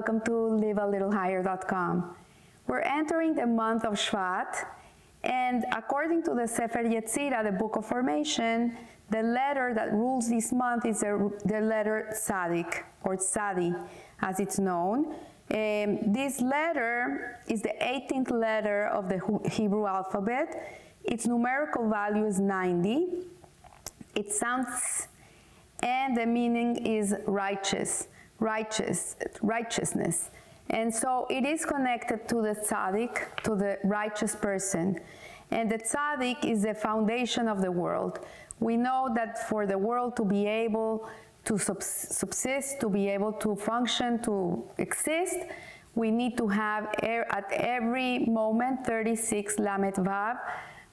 welcome to livealittlehigher.com. We're entering the month of Shvat, and according to the Sefer Yetzirah, the Book of Formation, the letter that rules this month is the, the letter Tzadik, or Tzadi, as it's known. Um, this letter is the 18th letter of the Hebrew alphabet. Its numerical value is 90. It sounds, and the meaning is righteous righteous, righteousness. And so it is connected to the tzaddik, to the righteous person. And the tzaddik is the foundation of the world. We know that for the world to be able to subsist, to be able to function, to exist, we need to have er, at every moment 36 lamed vav,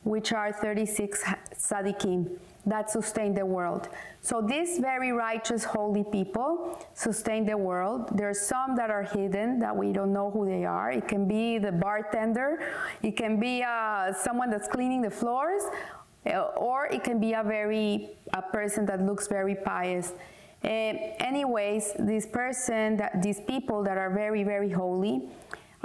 which are 36 tzaddikim that sustain the world. So these very righteous, holy people sustain the world. There are some that are hidden that we don't know who they are. It can be the bartender, it can be uh, someone that's cleaning the floors, uh, or it can be a very a person that looks very pious. Uh, anyways, this person, that these people that are very, very holy,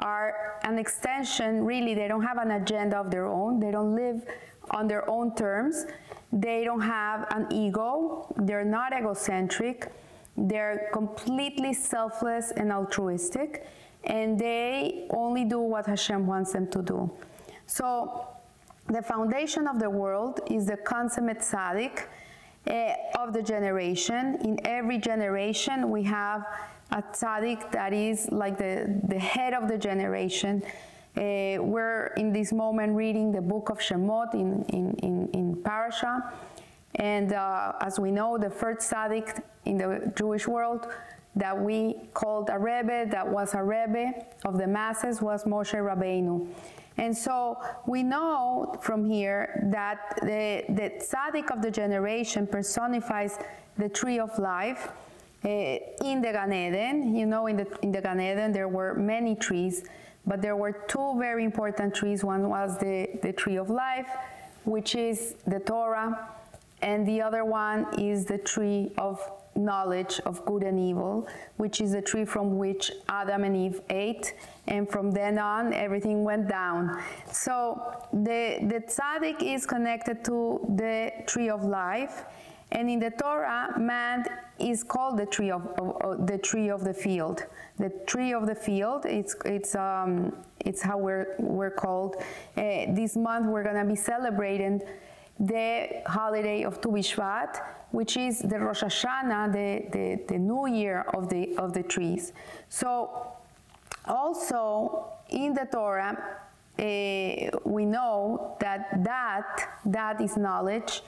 are an extension. Really, they don't have an agenda of their own. They don't live on their own terms. They don't have an ego, they're not egocentric, they're completely selfless and altruistic, and they only do what Hashem wants them to do. So, the foundation of the world is the consummate tzaddik uh, of the generation. In every generation, we have a tzaddik that is like the, the head of the generation uh, we're in this moment reading the book of Shemot in, in, in, in Parasha. And uh, as we know, the first tzaddik in the Jewish world that we called a Rebbe, that was a Rebbe of the masses, was Moshe Rabbeinu. And so we know from here that the, the tzaddik of the generation personifies the tree of life. Uh, in the Gan Eden, you know, in the, in the Gan Eden, there were many trees but there were two very important trees. One was the, the tree of life, which is the Torah, and the other one is the tree of knowledge of good and evil, which is the tree from which Adam and Eve ate, and from then on everything went down. So the, the tzaddik is connected to the tree of life, and in the Torah, man is called the tree of, of, of, the tree of the field. The tree of the field. It's it's um, it's how we're we're called. Uh, this month we're gonna be celebrating the holiday of Tu B'Shvat, which is the Rosh Hashanah, the, the, the new year of the of the trees. So also in the Torah, uh, we know that that that is knowledge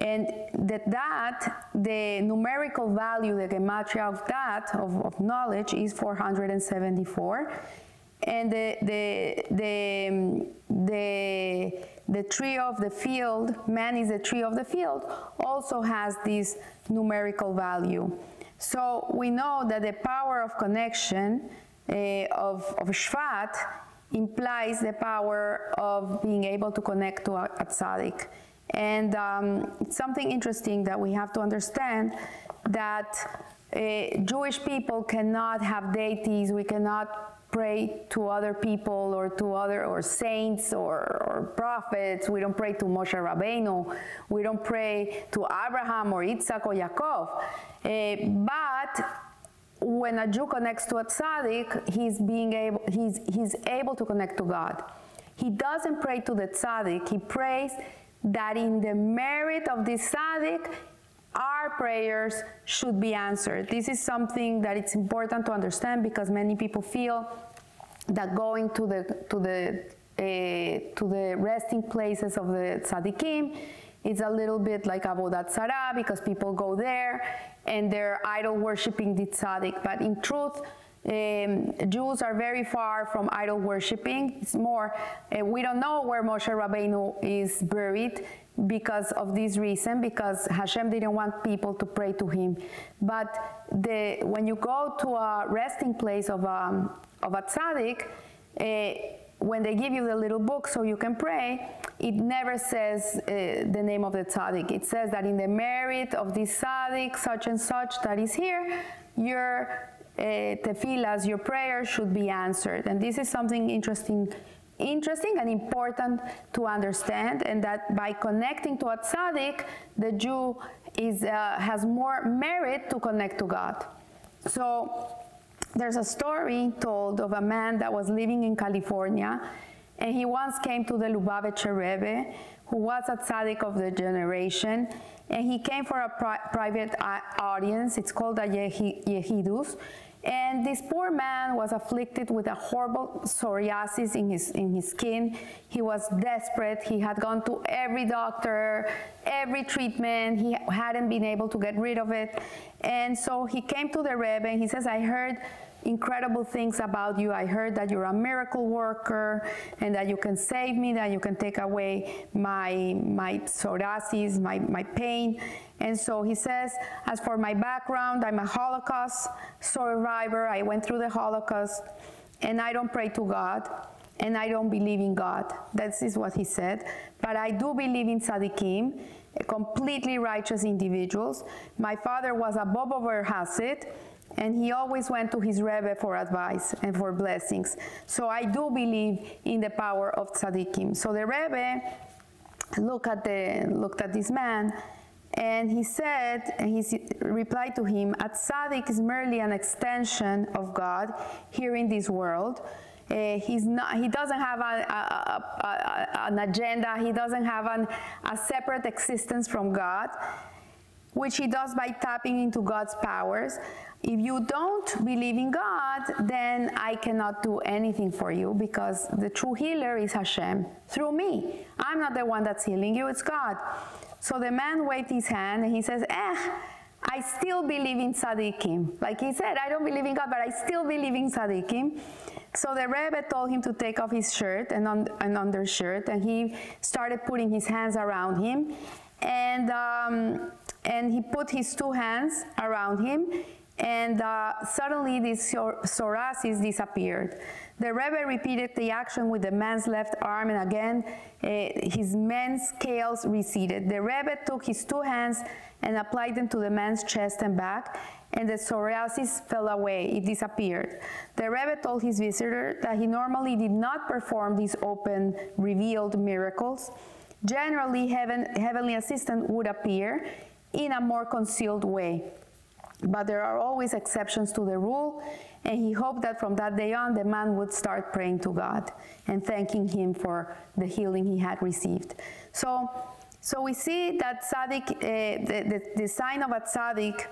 and that that, the numerical value, the gematria of that, of, of knowledge, is 474. And the, the, the, the, the tree of the field, man is the tree of the field, also has this numerical value. So we know that the power of connection uh, of, of Shvat implies the power of being able to connect to a, a tzaddik. And um, something interesting that we have to understand that uh, Jewish people cannot have deities. We cannot pray to other people or to other or saints or, or prophets. We don't pray to Moshe Rabbeinu. We don't pray to Abraham or Isaac or Yaakov. Uh, but when a Jew connects to a tzaddik, he's being able he's he's able to connect to God. He doesn't pray to the tzaddik. He prays that in the merit of this tzaddik, our prayers should be answered. This is something that it's important to understand because many people feel that going to the to the uh, to the resting places of the tzaddikim is a little bit like avodat zarah because people go there and they're idol worshiping the tzaddik. But in truth, um, Jews are very far from idol worshiping. It's more, uh, we don't know where Moshe Rabbeinu is buried because of this reason, because Hashem didn't want people to pray to him. But the, when you go to a resting place of a, um, of a tzaddik, uh, when they give you the little book so you can pray, it never says uh, the name of the tzaddik. It says that in the merit of this tzaddik, such and such that is here, you're tefillas, your prayers should be answered. And this is something interesting interesting and important to understand, and that by connecting to a tzaddik, the Jew is, uh, has more merit to connect to God. So there's a story told of a man that was living in California, and he once came to the Lubavitcher Rebbe, who was a tzaddik of the generation, and he came for a pri private uh, audience. It's called a Yehidus, and this poor man was afflicted with a horrible psoriasis in his, in his skin. He was desperate. He had gone to every doctor, every treatment. He hadn't been able to get rid of it. And so he came to the Rebbe and he says, I heard incredible things about you. I heard that you're a miracle worker and that you can save me, that you can take away my, my psoriasis, my, my pain. And so he says, as for my background, I'm a Holocaust survivor. I went through the Holocaust and I don't pray to God and I don't believe in God. That is what he said. But I do believe in tzaddikim, completely righteous individuals. My father was a Bobover Hasid and he always went to his Rebbe for advice and for blessings. So I do believe in the power of tzaddikim. So the Rebbe looked at, the, looked at this man and he said, and he replied to him, a tzaddik is merely an extension of God here in this world. Uh, he's not, he doesn't have a, a, a, an agenda, he doesn't have an, a separate existence from God, which he does by tapping into God's powers. If you don't believe in God, then I cannot do anything for you because the true healer is Hashem through me. I'm not the one that's healing you, it's God. So the man waved his hand and he says, Eh, I still believe in tzaddikim. Like he said, I don't believe in God, but I still believe in tzaddikim. So the Rebbe told him to take off his shirt and, un- and undershirt, and he started putting his hands around him. And, um, and he put his two hands around him and uh, suddenly this psoriasis disappeared. The Rebbe repeated the action with the man's left arm, and again, uh, his man's scales receded. The Rebbe took his two hands and applied them to the man's chest and back, and the psoriasis fell away. It disappeared. The Rebbe told his visitor that he normally did not perform these open, revealed miracles. Generally, heaven, heavenly assistant would appear in a more concealed way. But there are always exceptions to the rule, and he hoped that from that day on, the man would start praying to God and thanking him for the healing he had received. So, so we see that tzaddik, uh, the, the, the sign of a tzaddik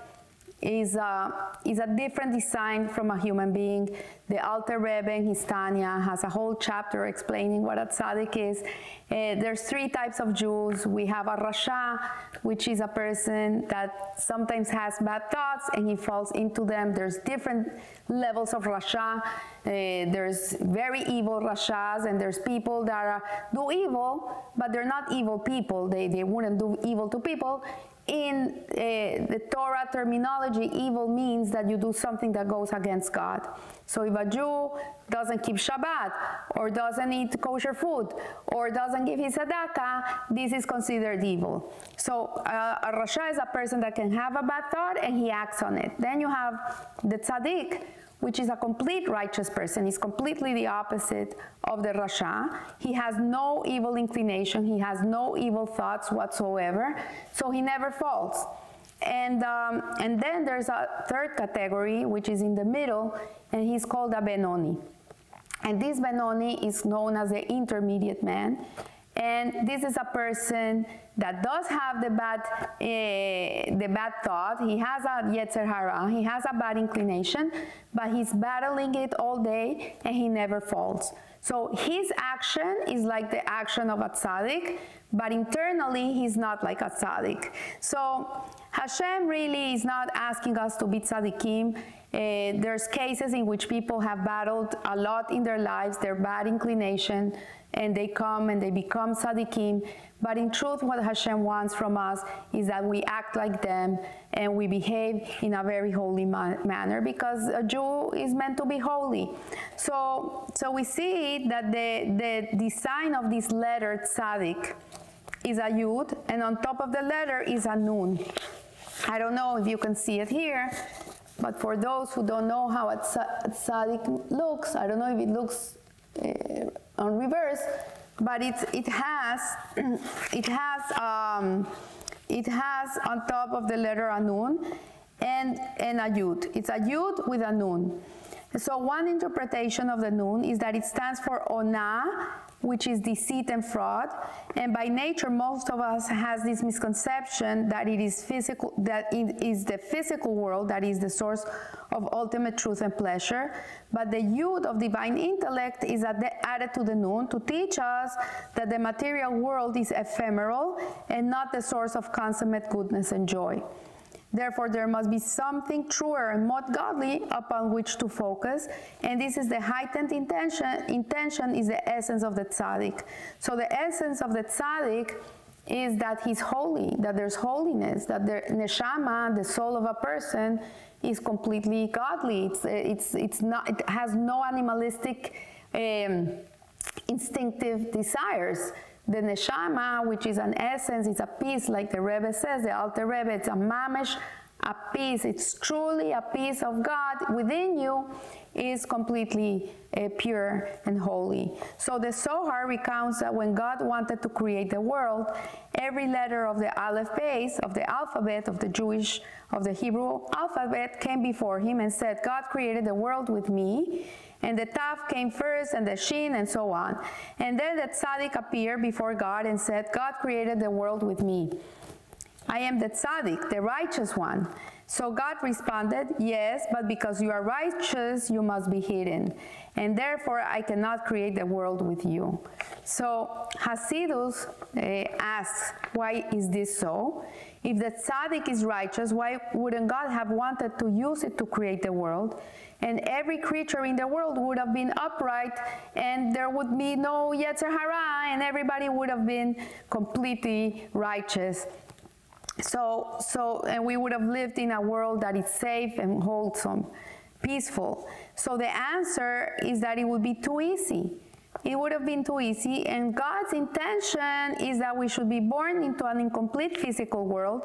is a, is a different design from a human being. The Alter Rebbe his Tanya has a whole chapter explaining what a tzaddik is. Uh, there's three types of Jews. We have a Rasha, which is a person that sometimes has bad thoughts and he falls into them. There's different levels of Rasha. Uh, there's very evil Rashas, and there's people that are, do evil, but they're not evil people. They, they wouldn't do evil to people in uh, the Torah terminology, evil means that you do something that goes against God. So if a Jew doesn't keep Shabbat, or doesn't eat kosher food, or doesn't give his tzedakah, this is considered evil. So uh, a rasha is a person that can have a bad thought and he acts on it. Then you have the tzaddik, which is a complete righteous person. He's completely the opposite of the Rasha. He has no evil inclination, he has no evil thoughts whatsoever, so he never falls. And, um, and then there's a third category, which is in the middle, and he's called a Benoni. And this Benoni is known as the intermediate man. And this is a person that does have the bad, uh, the bad thought. He has a yetzer hara. He has a bad inclination, but he's battling it all day and he never falls. So his action is like the action of a tzaddik, but internally he's not like a tzaddik. So Hashem really is not asking us to be tzaddikim. Uh, there's cases in which people have battled a lot in their lives, their bad inclination, and they come and they become tzaddikim. But in truth, what Hashem wants from us is that we act like them and we behave in a very holy manner because a Jew is meant to be holy. So, so we see that the, the design of this letter tzaddik is a yud, and on top of the letter is a nun. I don't know if you can see it here, But for those who don't know how a tzaddik looks, I don't know if it looks uh, on reverse, but it, it has, it has, um, it has on top of the letter a nun and, and a yud. It's a yud with a nun. So one interpretation of the nun is that it stands for ona, which is deceit and fraud. And by nature, most of us has this misconception that it is physical, that it is the physical world that is the source of ultimate truth and pleasure. But the yud of divine intellect is added to the nun to teach us that the material world is ephemeral and not the source of consummate goodness and joy. Therefore, there must be something truer and more godly upon which to focus, and this is the heightened intention. Intention is the essence of the tzaddik. So, the essence of the tzaddik is that he's holy, that there's holiness, that the neshama, the soul of a person, is completely godly. It's, it's, it's not, it has no animalistic, um, instinctive desires. The neshama, which is an essence, is a piece, like the Rebbe says, the Alter Rebbe, it's a mamish, a piece. It's truly a piece of God within you is completely uh, pure and holy. So the Zohar recounts that when God wanted to create the world, every letter of the Aleph Beis of the alphabet of the Jewish of the Hebrew alphabet came before him and said, God created the world with me and the Taf came first, and the Shin, and so on. And then the Tzaddik appeared before God and said, God created the world with me. I am the Tzaddik, the righteous one. So God responded, Yes, but because you are righteous, you must be hidden. And therefore, I cannot create the world with you. So Hasidus uh, asks, Why is this so? If the Tzaddik is righteous, why wouldn't God have wanted to use it to create the world? and every creature in the world would have been upright, and there would be no Yetzer Hara, and everybody would have been completely righteous. So, so, and we would have lived in a world that is safe and wholesome, peaceful. So the answer is that it would be too easy. It would have been too easy, and God's intention is that we should be born into an incomplete physical world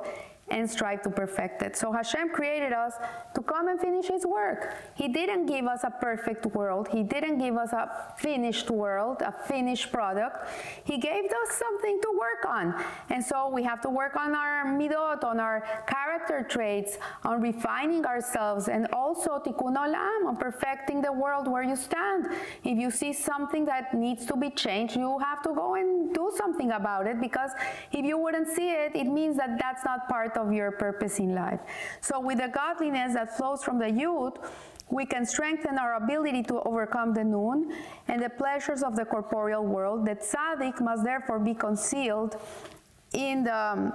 and strive to perfect it. So Hashem created us to come and finish His work. He didn't give us a perfect world. He didn't give us a finished world, a finished product. He gave us something to work on. And so we have to work on our midot, on our character traits, on refining ourselves, and also tikkun olam, on perfecting the world where you stand. If you see something that needs to be changed, you have to go and do something about it because if you wouldn't see it, it means that that's not part of your purpose in life. So, with the godliness that flows from the yud, we can strengthen our ability to overcome the nun and the pleasures of the corporeal world. The tzaddik must therefore be concealed in the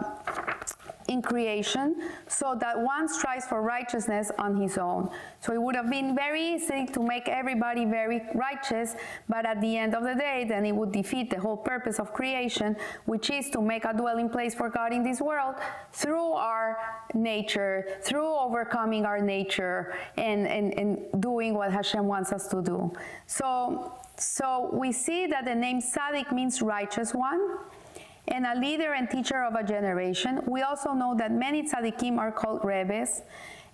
in creation so that one strives for righteousness on his own. So it would have been very easy to make everybody very righteous, but at the end of the day, then it would defeat the whole purpose of creation, which is to make a dwelling place for God in this world through our nature, through overcoming our nature and, and, and doing what Hashem wants us to do. So, so we see that the name Tzaddik means righteous one and a leader and teacher of a generation. We also know that many tzaddikim are called rebbes,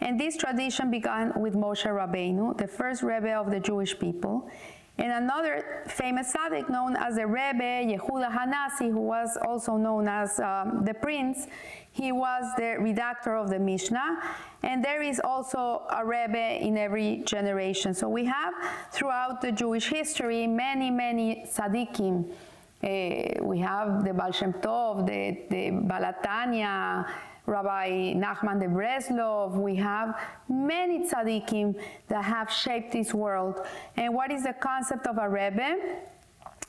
and this tradition began with Moshe Rabbeinu, the first rebbe of the Jewish people. And another famous tzaddik known as the Rebbe Yehuda Hanasi, who was also known as um, the Prince, he was the redactor of the Mishnah, and there is also a Rebbe in every generation. So we have throughout the Jewish history many, many tzaddikim uh, we have the Baal Shem Tov, the, the Baal Rabbi Nachman de Breslov. We have many tzaddikim that have shaped this world. And what is the concept of a Rebbe?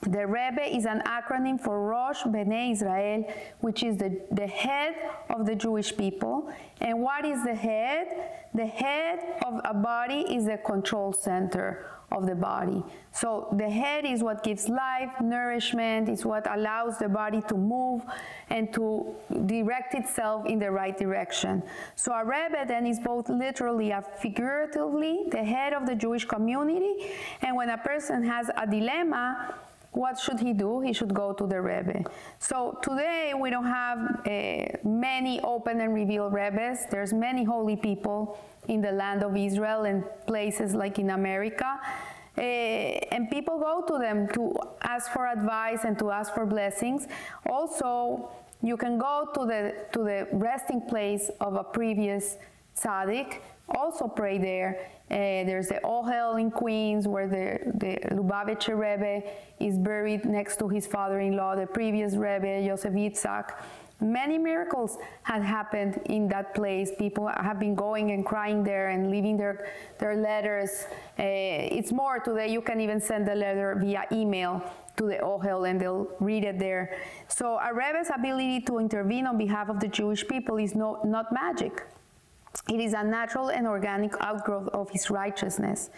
The Rebbe is an acronym for Rosh Bnei Israel, which is the, the head of the Jewish people. And what is the head? The head of a body is the control center of the body. So the head is what gives life, nourishment, is what allows the body to move and to direct itself in the right direction. So a Rebbe then is both literally and figuratively the head of the Jewish community. And when a person has a dilemma, what should he do? He should go to the Rebbe. So today we don't have uh, many open and revealed Rebbes. There's many holy people in the land of Israel and places like in America. Uh, and people go to them to ask for advice and to ask for blessings. Also, you can go to the to the resting place of a previous tzaddik also pray there. Uh, there's the Ohel in Queens where the, the Lubavitcher Rebbe is buried next to his father-in-law, the previous Rebbe, Yosef Yitzhak. Many miracles had happened in that place. People have been going and crying there and leaving their, their letters. Uh, it's more today, you can even send a letter via email to the Ohel and they'll read it there. So a Rebbe's ability to intervene on behalf of the Jewish people is no, not magic. It is a natural and organic outgrowth of his righteousness.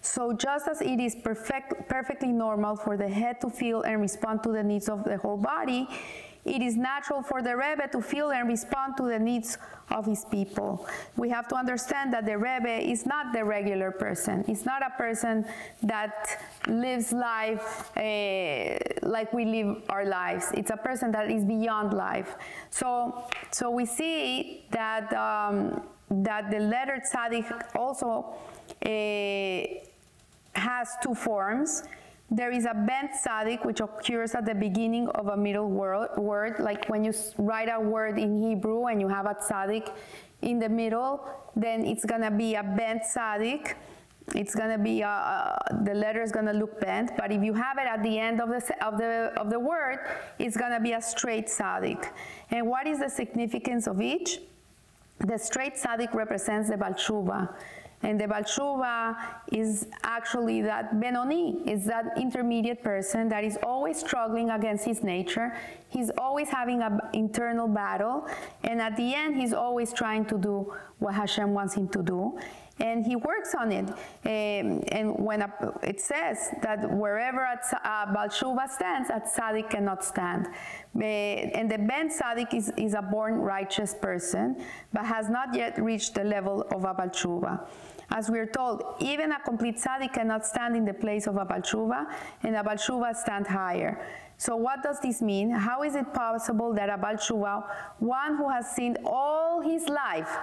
So just as it is perfect, perfectly normal for the head to feel and respond to the needs of the whole body, it is natural for the Rebbe to feel and respond to the needs of his people. We have to understand that the Rebbe is not the regular person. It's not a person that lives life uh, like we live our lives. It's a person that is beyond life. So, so we see that. Um, that the letter tzaddik also uh, has two forms. There is a bent tzaddik, which occurs at the beginning of a middle word, like when you write a word in Hebrew and you have a tzaddik in the middle, then it's gonna be a bent tzaddik. It's gonna be a, a, the letter is gonna look bent, but if you have it at the end of the of the of the word, it's gonna be a straight tzaddik. And what is the significance of each? The straight tzaddik represents the Balshuva. And the Balshuva is actually that Benoni, is that intermediate person that is always struggling against his nature. He's always having an internal battle. And at the end, he's always trying to do what Hashem wants him to do and he works on it. Um, and when a, it says that wherever a, a stands, a tzaddik cannot stand. Uh, and the bent tzaddik is, is a born righteous person, but has not yet reached the level of a Balshuva. As we're told, even a complete tzaddik cannot stand in the place of a Balshuva, and a Balshuva stand higher. So what does this mean? How is it possible that a Balshuva, one who has sinned all his life,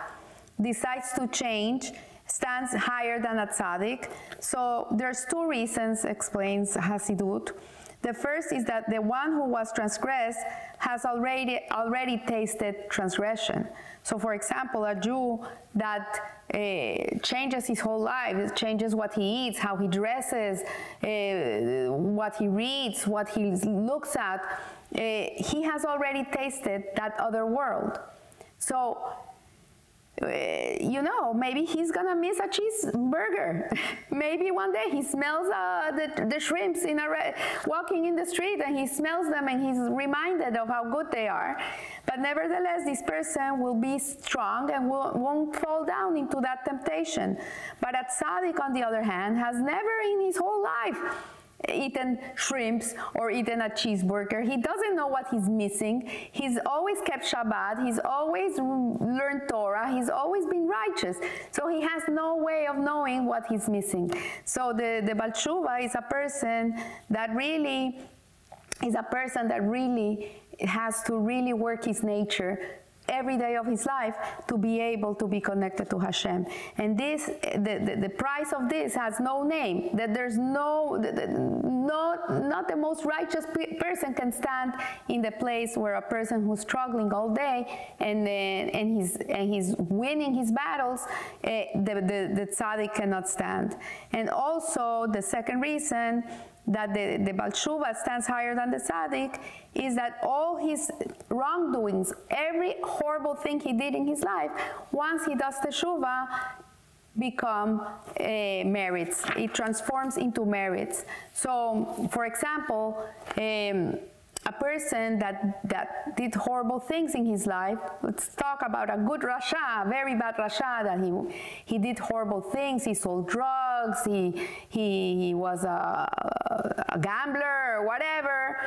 decides to change stands higher than a tzaddik. So there's two reasons, explains Hasidut. The first is that the one who was transgressed has already already tasted transgression. So, for example, a Jew that uh, changes his whole life, changes what he eats, how he dresses, uh, what he reads, what he looks at, uh, he has already tasted that other world. So you know, maybe he's gonna miss a cheeseburger. maybe one day he smells uh, the, the shrimps in a re- walking in the street and he smells them and he's reminded of how good they are. But nevertheless, this person will be strong and will, won't fall down into that temptation. But a tzaddik, on the other hand, has never in his whole life eaten shrimps or eaten a cheeseburger. He doesn't know what he's missing. He's always kept Shabbat. He's always learned Torah. He's always been righteous. So he has no way of knowing what he's missing. So the, the Balshuva is a person that really is a person that really has to really work his nature every day of his life to be able to be connected to Hashem. And this, the, the, the price of this has no name. That there's no, the, the, not, not the most righteous person can stand in the place where a person who's struggling all day and uh, and he's and he's winning his battles, uh, the, the the tzaddik cannot stand. And also the second reason that the, the Balshuva stands higher than the Tzaddik is that all his wrongdoings, every horrible thing he did in his life, once he does the Shuva, become uh, merits. It transforms into merits. So, for example, um, a person that, that did horrible things in his life, let's talk about a good Rasha, a very bad Rasha, that he, he did horrible things, he sold drugs, he, he, he was a, a gambler, whatever,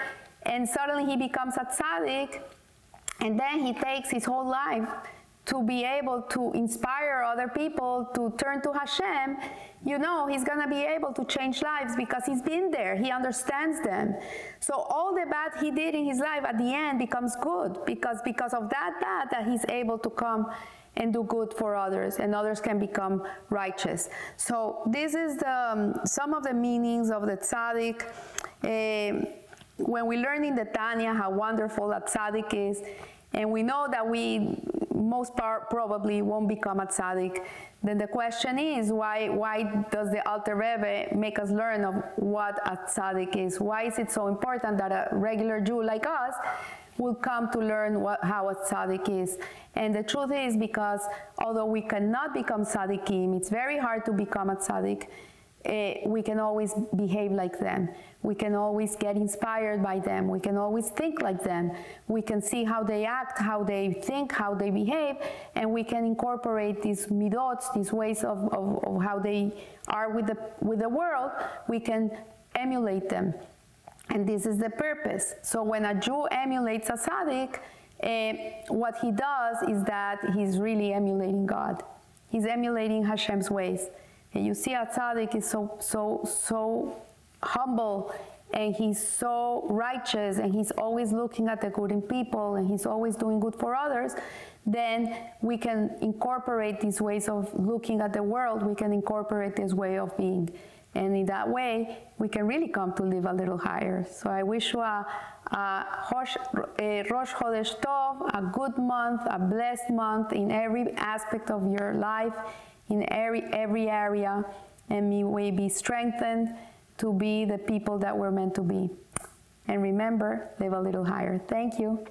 and suddenly he becomes a tzaddik, and then he takes his whole life to be able to inspire other people to turn to Hashem, you know he's gonna be able to change lives because he's been there, he understands them. So all the bad he did in his life at the end becomes good because because of that bad that he's able to come and do good for others and others can become righteous. So this is the, um, some of the meanings of the tzaddik. Uh, when we learn in the Tanya how wonderful a tzaddik is, and we know that we most part probably won't become a tzaddik, then the question is why why does the Alter Rebbe make us learn of what a tzaddik is? Why is it so important that a regular Jew like us will come to learn what, how a tzaddik is? And the truth is because although we cannot become tzaddikim, it's very hard to become a tzaddik. Uh, we can always behave like them. We can always get inspired by them. We can always think like them. We can see how they act, how they think, how they behave, and we can incorporate these midots, these ways of, of, of how they are with the, with the world. We can emulate them. And this is the purpose. So when a Jew emulates a tzaddik, uh, what he does is that he's really emulating God. He's emulating Hashem's ways. And you see a tzaddik is so, so, so humble and he's so righteous and he's always looking at the good in people and he's always doing good for others, then we can incorporate these ways of looking at the world, we can incorporate this way of being. And in that way, we can really come to live a little higher. So I wish you a, a Rosh Chodesh Tov, a good month, a blessed month in every aspect of your life, in every, every area, and may we be strengthened to be the people that we're meant to be. And remember, live a little higher. Thank you.